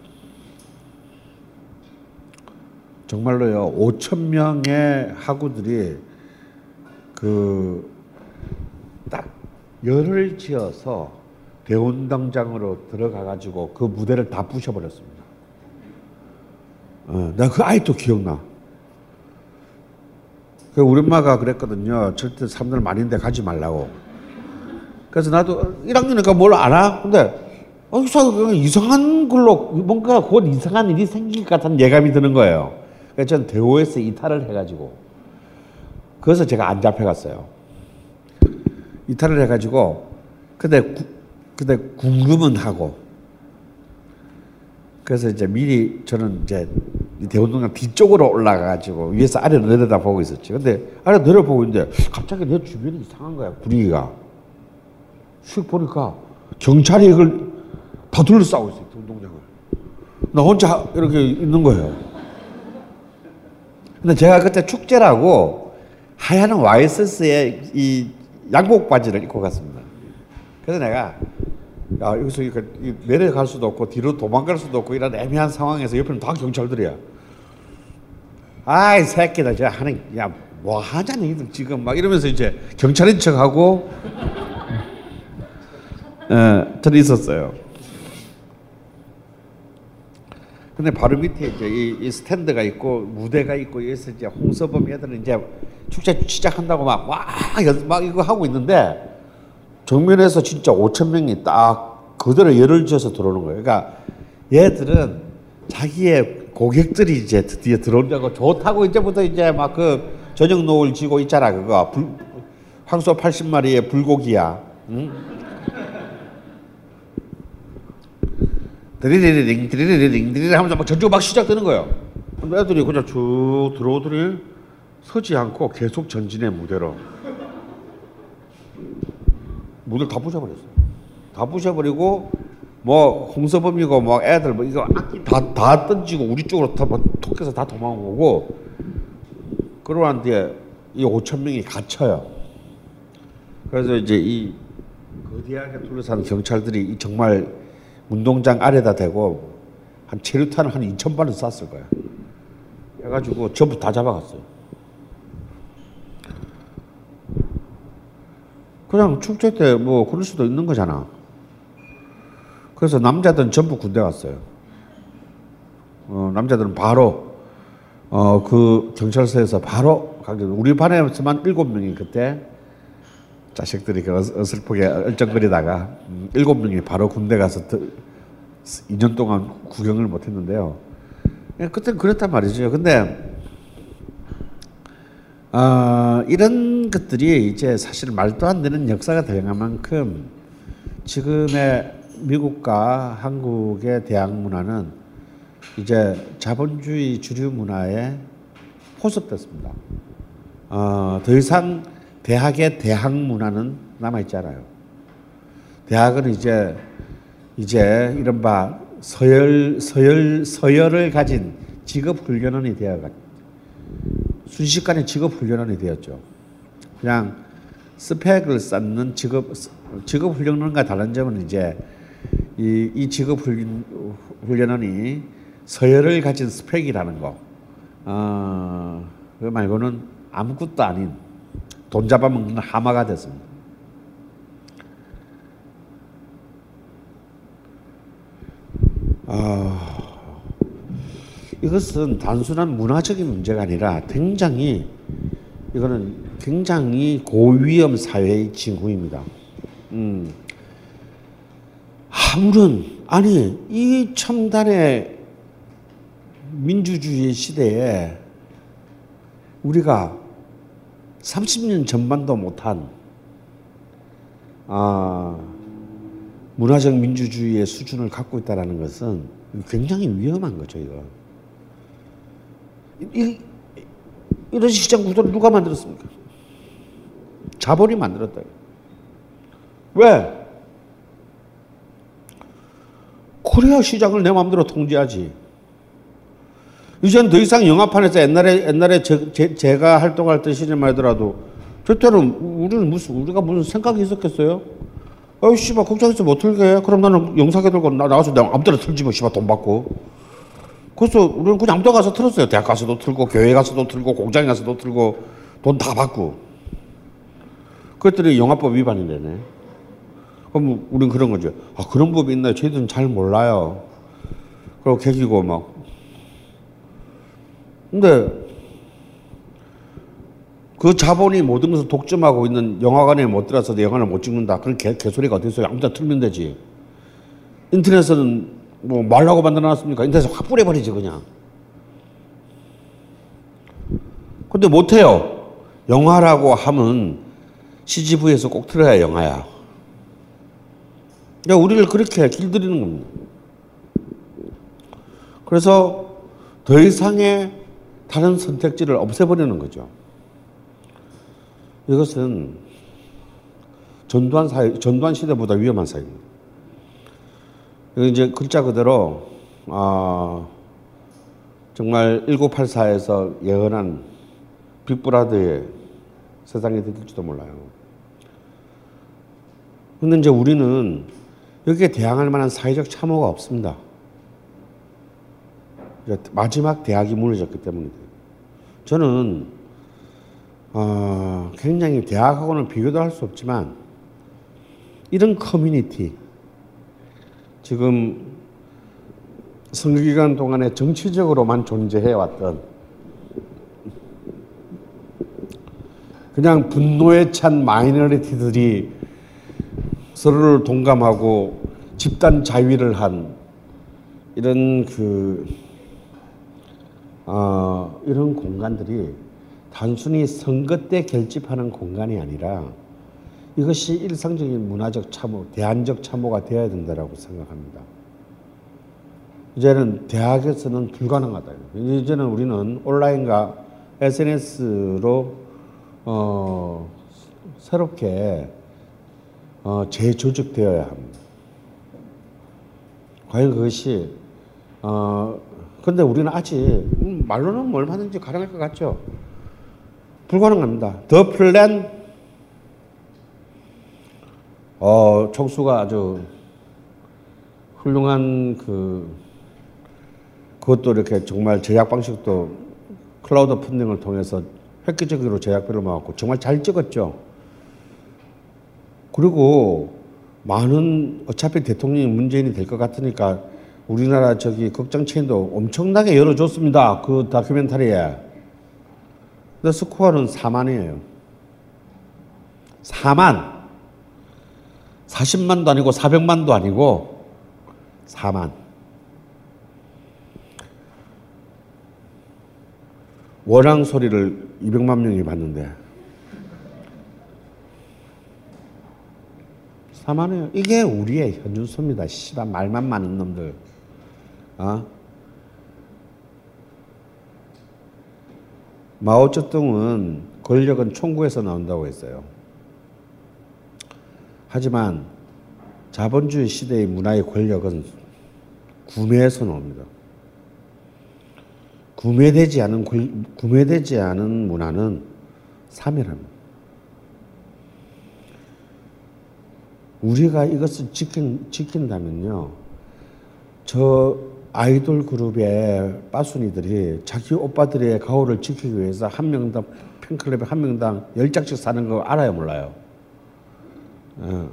정말로요 5천 명의 학우들이 그 딱 열을 지어서 대운동장으로 들어가 가지고 그 무대를 다 부셔버렸습니다. 어, 내가 그 아직도 기억나. 그 우리 엄마가 그랬거든요. 절대 사람들 많은데 가지 말라고. 그래서 나도 1학년이니까 뭘 알아? 근데 어, 이상- 이상한 걸로 뭔가 곧 이상한 일이 생길 것 같은 예감이 드는 거예요. 그래서 전 대호에서 이탈을 해가지고 그래서 제가 안 잡혀갔어요. 이탈을 해가지고 근데 구, 근데 궁금은 하고 그래서 이제 미리 저는 이제 이 대운동장 뒤쪽으로 올라가가지고 위에서 아래로 내려다 보고 있었지. 근데 아래 내려보고 있는데 갑자기 내 주변이 이상한 거야 분위기가. 휙 보니까 경찰이 이걸 다 둘러싸고 있어요 운동장을. 나 혼자 이렇게 있는 거예요. 근데 제가 그때 축제라고 하얀 와이셔츠에 이 양복 바지를 입고 갔습니다. 그래서 내가 야 여기서 내려갈 수도 없고 뒤로 도망갈 수도 없고 이런 애매한 상황에서 옆에는 다 경찰들이야. 아이 새끼들 저 하는 야 뭐 하자니 이들 지금 막 이러면서 이제 경찰인 척하고 예, 저는 있었어요. 근데 바로 밑에 이제 이, 이 스탠드가 있고 무대가 있고 여기서 이제 홍서범 애들은 이제 축제 시작한다고 막와 막 이거 하고 있는데 정면에서 진짜 5천 명이 딱 그대로 열을 지어서 들어오는 거예요. 그러니까 얘들은 자기의 고객들이 이제 드디어 들어온다고 좋다고 이제부터 이제 막 그 저녁 노을 지고 있잖아 그거 불, 황소 80마리의 불고기야. 응? 드리리링 드리리링 드리리 하면서 막 전주가 막 시작되는 거예요. 애들이 그냥 쭉 들어오더니 서지 않고 계속 전진해 무대로. 무대를 다 부셔버렸어요. 다 부셔버리고 뭐 홍서범이고 뭐 애들 뭐 이거 다, 다 던지고 우리 쪽으로 다 톡해서 다 도망오고 그러고 난 뒤에 이 5천 명이 갇혀요. 그래서 이제 이 거대하게 둘러싼 경찰들이 이 정말 운동장 아래다 대고 한 체류탄을 한 2천 발은 쐈을 거야. 해가지고 전부 다 잡아갔어요. 그냥 축제 때 뭐 그럴 수도 있는 거잖아. 그래서 남자들은 전부 군대 갔어요. 어, 남자들은 바로 어, 그 경찰서에서 바로 우리 반에서만 일곱 명이 그때 자식들이 그 어슬- 어슬프게 얼쩡거리다가 음, 일곱 명이 바로 군대 가서 더, 2년 동안 구경을 못 했는데요. 예, 그때는 그랬단 말이죠. 근데 어, 이런 것들이 이제 사실 말도 안 되는 역사가 될 만큼 지금의 미국과 한국의 대학 문화는 이제 자본주의 주류 문화에 포섭됐습니다. 어, 더 이상 대학의 대학 문화는 남아 있지 않아요. 대학은 이제 이제 이른바 서열 서열 서열을 가진 직업 훈련원이 되어가 순식간에 직업 훈련원이 되었죠. 그냥 스펙을 쌓는 직업 직업 훈련원과 다른 점은 이제 이, 이 직업 훈련, 훈련원이 서열을 가진 스펙이라는 거. 어, 그 말고는 아무것도 아닌 돈 잡아먹는 하마가 됐습니다. 이것은 단순한 문화적인 문제가 아니라 굉장히 이거는 굉장히 고위험 사회의 징후입니다. 음. 아무런 아니 이 첨단의 민주주의 시대에 우리가 30년 전반도 못한 아, 문화적 민주주의의 수준을 갖고 있다라는 것은 굉장히 위험한 거죠, 이거. 이, 이런 시장 구도를 누가 만들었습니까? 자본이 만들었다. 왜? 코리아 시장을 내 마음대로 통제하지. 이젠 더 이상 영화판에서 옛날에 옛날에 제, 제, 제가 활동할 때 시즌만 하더라도 저때는 우리는 무슨 우리가 무슨 생각이 있었겠어요? 어이 씨발 국장에서 못 틀게? 그럼 나는 영상에 들고 나 나가서 내가 아무 데나 틀지 뭐 씨발 돈 받고. 그래서 우리는 그냥 아무 데 가서 틀었어요. 대학 가서도 틀고 교회 가서도 틀고 공장에 가서도 틀고 돈 다 받고. 그랬더니 영화법 위반이 되네. 그럼 우리는 그런 거죠. 아 그런 법이 있나요? 저희들은 잘 몰라요. 그리고 개기고 막 근데 그 자본이 모든 것을 독점하고 있는 영화관에 못 들어서 영화를 못 찍는다. 그런 개, 개소리가 어디 있어요? 아무데나 틀면 되지. 인터넷은 뭐 말라고 만들어놨습니까? 인터넷에 확 뿌려버리지 그냥. 근데 못해요. 영화라고 하면 CGV에서 꼭 틀어야 영화야. 그러니까 우리를 그렇게 길들이는 겁니다. 그래서 더 이상의 다른 선택지를 없애버리는 거죠. 이것은 전두환 사회, 전두환 시대보다 위험한 사회입니다. 이제 글자 그대로, 아, 정말 1984에서 예언한 빅브라더의 세상이 될지도 몰라요. 근데 이제 우리는 여기에 대항할 만한 사회적 참호가 없습니다. 마지막 대학이 무너졌기 때문이에요. 저는 어, 굉장히 대학하고는 비교도 할 수 없지만 이런 커뮤니티 지금 선거기간 동안에 정치적으로만 존재해 왔던 그냥 분노에 찬 마이너리티들이 서로를 동감하고 집단 자위를 한 이런 그 어, 이런 공간들이 단순히 선거 때 결집하는 공간이 아니라 이것이 일상적인 문화적 참호, 대안적 참호가 되어야 된다라고 생각합니다. 이제는 대학에서는 불가능하다. 이제는 우리는 온라인과 SNS로 어, 새롭게 어, 재조직되어야 합니다. 과연 그것이 어, 근데 우리는 아직 음, 말로는 뭐 얼마든지 가능할 것 같죠. 불가능합니다. 더 플랜 어, 총수가 아주 훌륭한 그 그것도 이렇게 정말 제작 방식도 클라우드 펀딩을 통해서 획기적으로 제작비를 모았고 정말 잘 찍었죠. 그리고 많은 어차피 대통령이 문재인이 될 것 같으니까 우리나라 저기 극장 체인도 엄청나게 열어줬습니다. 그 다큐멘터리에. 근데 스코어는 4만이에요. 4만. 40만도 아니고 400만도 아니고 4만. 원앙 소리를 200만 명이 봤는데 4만이에요. 이게 우리의 현준소입니다. 씨발 말만 많은 놈들. 어? 마오쩌둥은 권력은 총구에서 나온다고 했어요. 하지만 자본주의 시대의 문화의 권력은 구매에서 나옵니다. 구매되지 않은 권- 구매되지 않은 문화는 사멸합니다. 우리가 이것을 지킨, 지킨다면요, 저 아이돌 그룹의 빠순이들이 자기 오빠들의 가오를 지키기 위해서 한 명당, 팬클럽에 한 명당 열 장씩 사는 거 알아요, 몰라요? 예.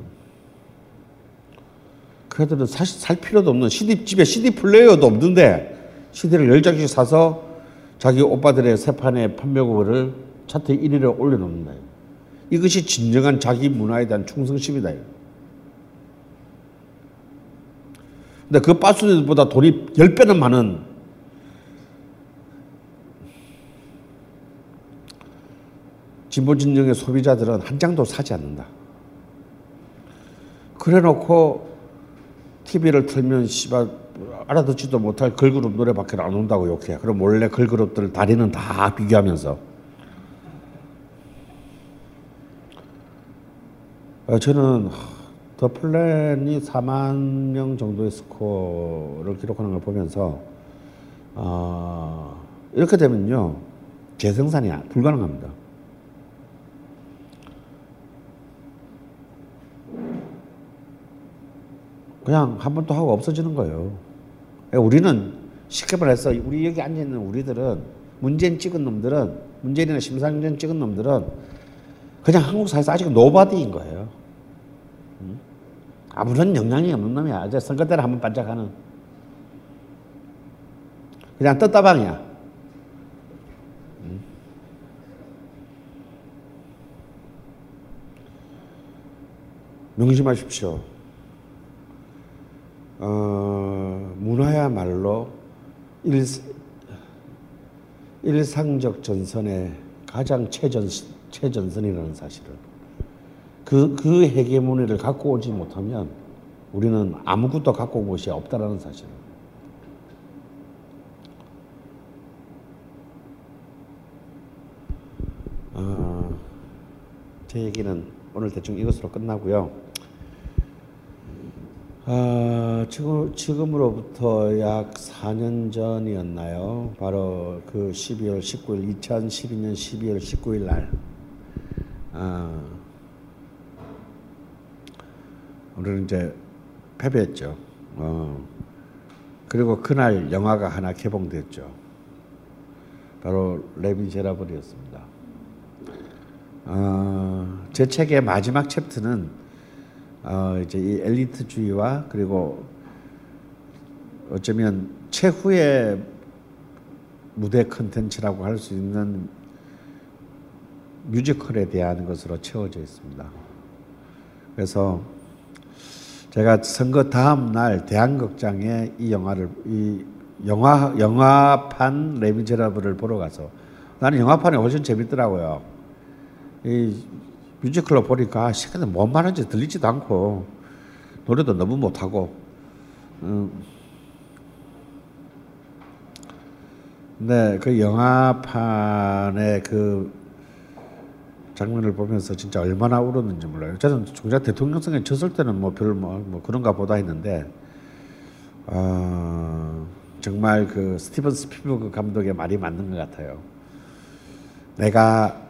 그 애들은 사실 살 필요도 없는 CD, 집에 CD 플레이어도 없는데 CD를 열 장씩 사서 자기 오빠들의 새 판의 판매고를 차트 1위를 올려놓는다. 이것이 진정한 자기 문화에 대한 충성심이다. 근데 그 빠순이들보다 돈이 10배는 많은 진보 진영의 소비자들은 한 장도 사지 않는다. 그래 놓고 TV를 틀면 씨발 알아듣지도 못할 걸그룹 노래밖에 안 온다고 욕해. 그럼 원래 걸그룹들 다리는 다 비교하면서. 어, 저는 더 플랜이 4만 명 정도의 스코어를 기록하는 걸 보면서 어, 이렇게 되면요 재생산이 불가능합니다. 그냥 한 번 또 하고 없어지는 거예요. 우리는 쉽게 말해서 우리 여기 앉아 있는 우리들은 문재인 찍은 놈들은 문재인이나 심상정 찍은 놈들은 그냥 한국 사회에서 아직 nobody인 거예요. 아무런 영향이 없는 놈이야. 어제 선거 때를 한번 반짝하는. 그냥 떴다방이야. 음. 명심하십시오. 어, 문화야말로 일, 일상적 전선의 가장 최전, 최전선이라는 사실을 그, 그 헤게모니를 갖고 오지 못하면 우리는 아무것도 갖고 온 것이 없다라는 사실을 어, 제 얘기는 오늘 대충 이것으로 끝나고요. 아, 지금, 지금으로부터 약 4년 전이었나요? 바로 그 12월 19일, 2012년 12월 19일 날, 아, 오늘은 이제 패배했죠. 어, 그리고 그날 영화가 하나 개봉됐죠. 바로 레미제라블이었습니다. 어, 제 책의 마지막 챕터는 어, 이제 이 엘리트주의와 그리고 어쩌면 최후의 무대 컨텐츠라고 할 수 있는 뮤지컬에 대한 것으로 채워져 있습니다. 그래서 제가 선거 다음 날 대한극장에 이 영화를 이 영화 영화판 레미제라블을 보러 가서 나는 영화판이 훨씬 재밌더라고요. 이 뮤지컬로 보니까 시간에 뭔 말하는지 들리지도 않고 노래도 너무 못하고 음. 네, 그 영화판의 그 장면을 보면서 진짜 얼마나 울었는지 몰라요. 저는 정작 대통령 선거에 졌을 때는 뭐별뭐뭐 그런가 보다 했는데 어, 정말 그 스티븐 스필버그 감독의 말이 맞는 것 같아요. 내가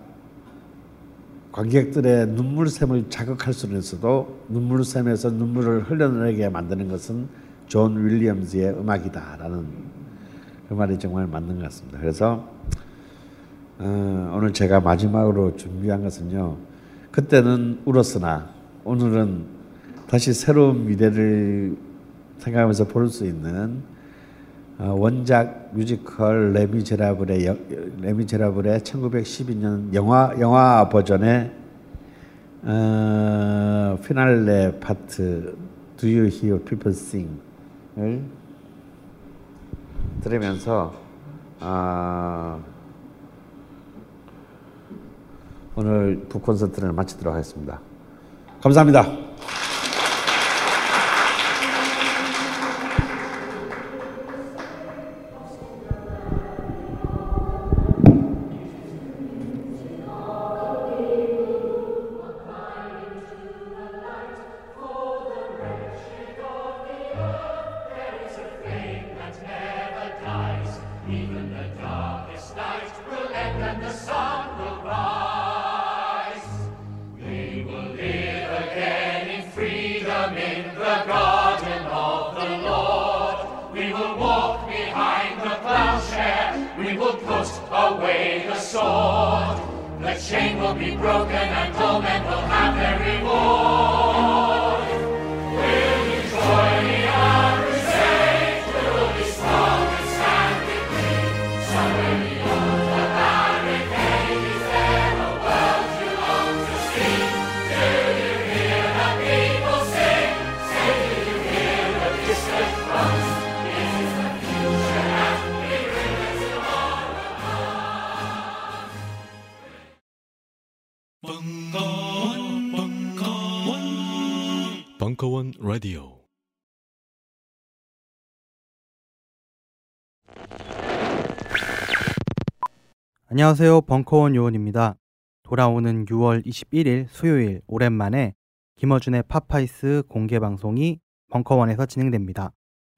관객들의 눈물샘을 자극할 수는 있어도 눈물샘에서 눈물을 흘려내게 만드는 것은 존 윌리엄즈의 음악이다라는 그 말이 정말 맞는 것 같습니다. 그래서 어, 오늘 제가 마지막으로 준비한 것은요. 그때는 울었으나 오늘은 다시 새로운 미래를 생각하면서 볼 수 있는 어, 원작 뮤지컬 레미제라블의 여- 레미제라블의 1912년 영화 영화 버전의 어, 피날레 파트 Do You Hear People Sing을 들으면서 아, 오늘 북 콘서트를 마치도록 하겠습니다. 감사합니다. 안녕하세요. 벙커원 요원입니다. 돌아오는 6월 21일 수요일 오랜만에 김어준의 파파이스 공개 방송이 벙커원에서 진행됩니다.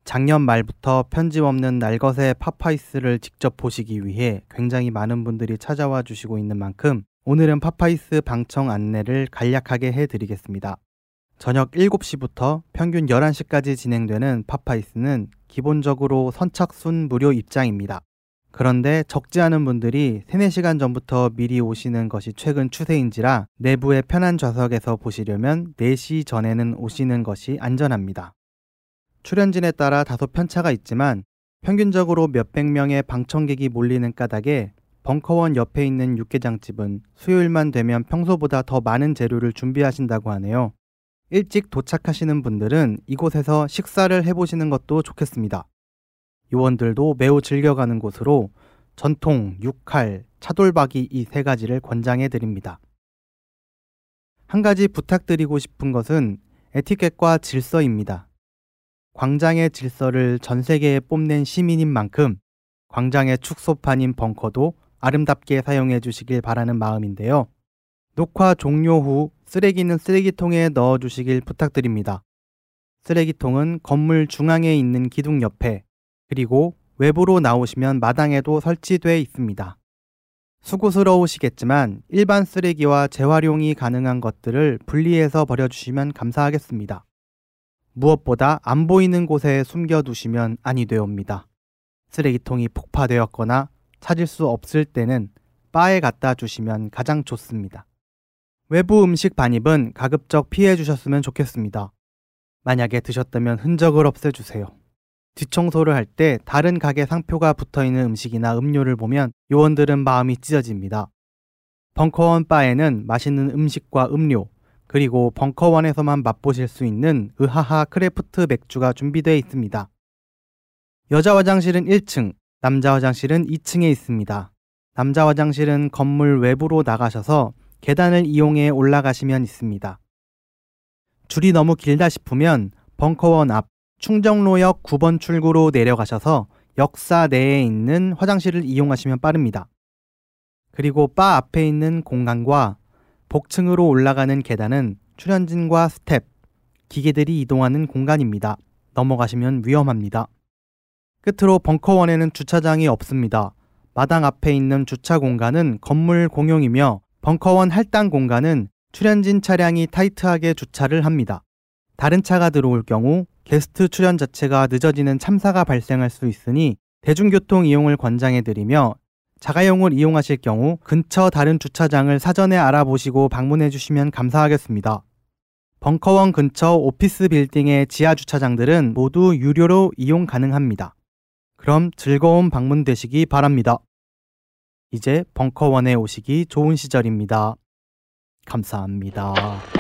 작년 말부터 편집 없는 날것의 파파이스를 직접 보시기 위해 굉장히 많은 분들이 찾아와 주시고 있는 만큼 오늘은 파파이스 방청 안내를 간략하게 해드리겠습니다. 저녁 7시부터 평균 11시까지 진행되는 파파이스는 기본적으로 선착순 무료 입장입니다. 그런데 적지 않은 분들이 3, 4시간 전부터 미리 오시는 것이 최근 추세인지라 내부의 편한 좌석에서 보시려면 4시 전에는 오시는 것이 안전합니다. 출연진에 따라 다소 편차가 있지만 평균적으로 몇백 명의 방청객이 몰리는 까닭에 벙커원 옆에 있는 육개장집은 수요일만 되면 평소보다 더 많은 재료를 준비하신다고 하네요. 일찍 도착하시는 분들은 이곳에서 식사를 해보시는 것도 좋겠습니다. 요원들도 매우 즐겨가는 곳으로 전통, 육칼, 차돌박이 이 세 가지를 권장해 드립니다. 한 가지 부탁드리고 싶은 것은 에티켓과 질서입니다. 광장의 질서를 전 세계에 뽐낸 시민인 만큼 광장의 축소판인 벙커도 아름답게 사용해 주시길 바라는 마음인데요. 녹화 종료 후 쓰레기는 쓰레기통에 넣어 주시길 부탁드립니다. 쓰레기통은 건물 중앙에 있는 기둥 옆에 그리고 외부로 나오시면 마당에도 설치돼 있습니다. 수고스러우시겠지만 일반 쓰레기와 재활용이 가능한 것들을 분리해서 버려주시면 감사하겠습니다. 무엇보다 안 보이는 곳에 숨겨두시면 아니 되옵니다. 쓰레기통이 폭파되었거나 찾을 수 없을 때는 바에 갖다 주시면 가장 좋습니다. 외부 음식 반입은 가급적 피해 주셨으면 좋겠습니다. 만약에 드셨다면 흔적을 없애주세요. 뒷청소를 할 때 다른 가게 상표가 붙어 있는 음식이나 음료를 보면 요원들은 마음이 찢어집니다. 벙커원 바에는 맛있는 음식과 음료, 그리고 벙커원에서만 맛보실 수 있는 으하하 craft 맥주가 준비되어 있습니다. 여자 화장실은 1층, 남자 화장실은 2층에 있습니다. 남자 화장실은 건물 외부로 나가셔서 계단을 이용해 올라가시면 있습니다. 줄이 너무 길다 싶으면 벙커원 앞 충정로역 9번 출구로 내려가셔서 역사 내에 있는 화장실을 이용하시면 빠릅니다. 그리고 바 앞에 있는 공간과 복층으로 올라가는 계단은 출연진과 스텝, 기계들이 이동하는 공간입니다. 넘어가시면 위험합니다. 끝으로 벙커원에는 주차장이 없습니다. 마당 앞에 있는 주차 공간은 건물 공용이며 벙커원 할당 공간은 출연진 차량이 타이트하게 주차를 합니다. 다른 차가 들어올 경우 게스트 출연 자체가 늦어지는 참사가 발생할 수 있으니 대중교통 이용을 권장해드리며 자가용을 이용하실 경우 근처 다른 주차장을 사전에 알아보시고 방문해 주시면 감사하겠습니다. 벙커원 근처 오피스 빌딩의 지하 주차장들은 모두 유료로 이용 가능합니다. 그럼 즐거운 방문 되시기 바랍니다. 이제 벙커원에 오시기 좋은 시절입니다. 감사합니다.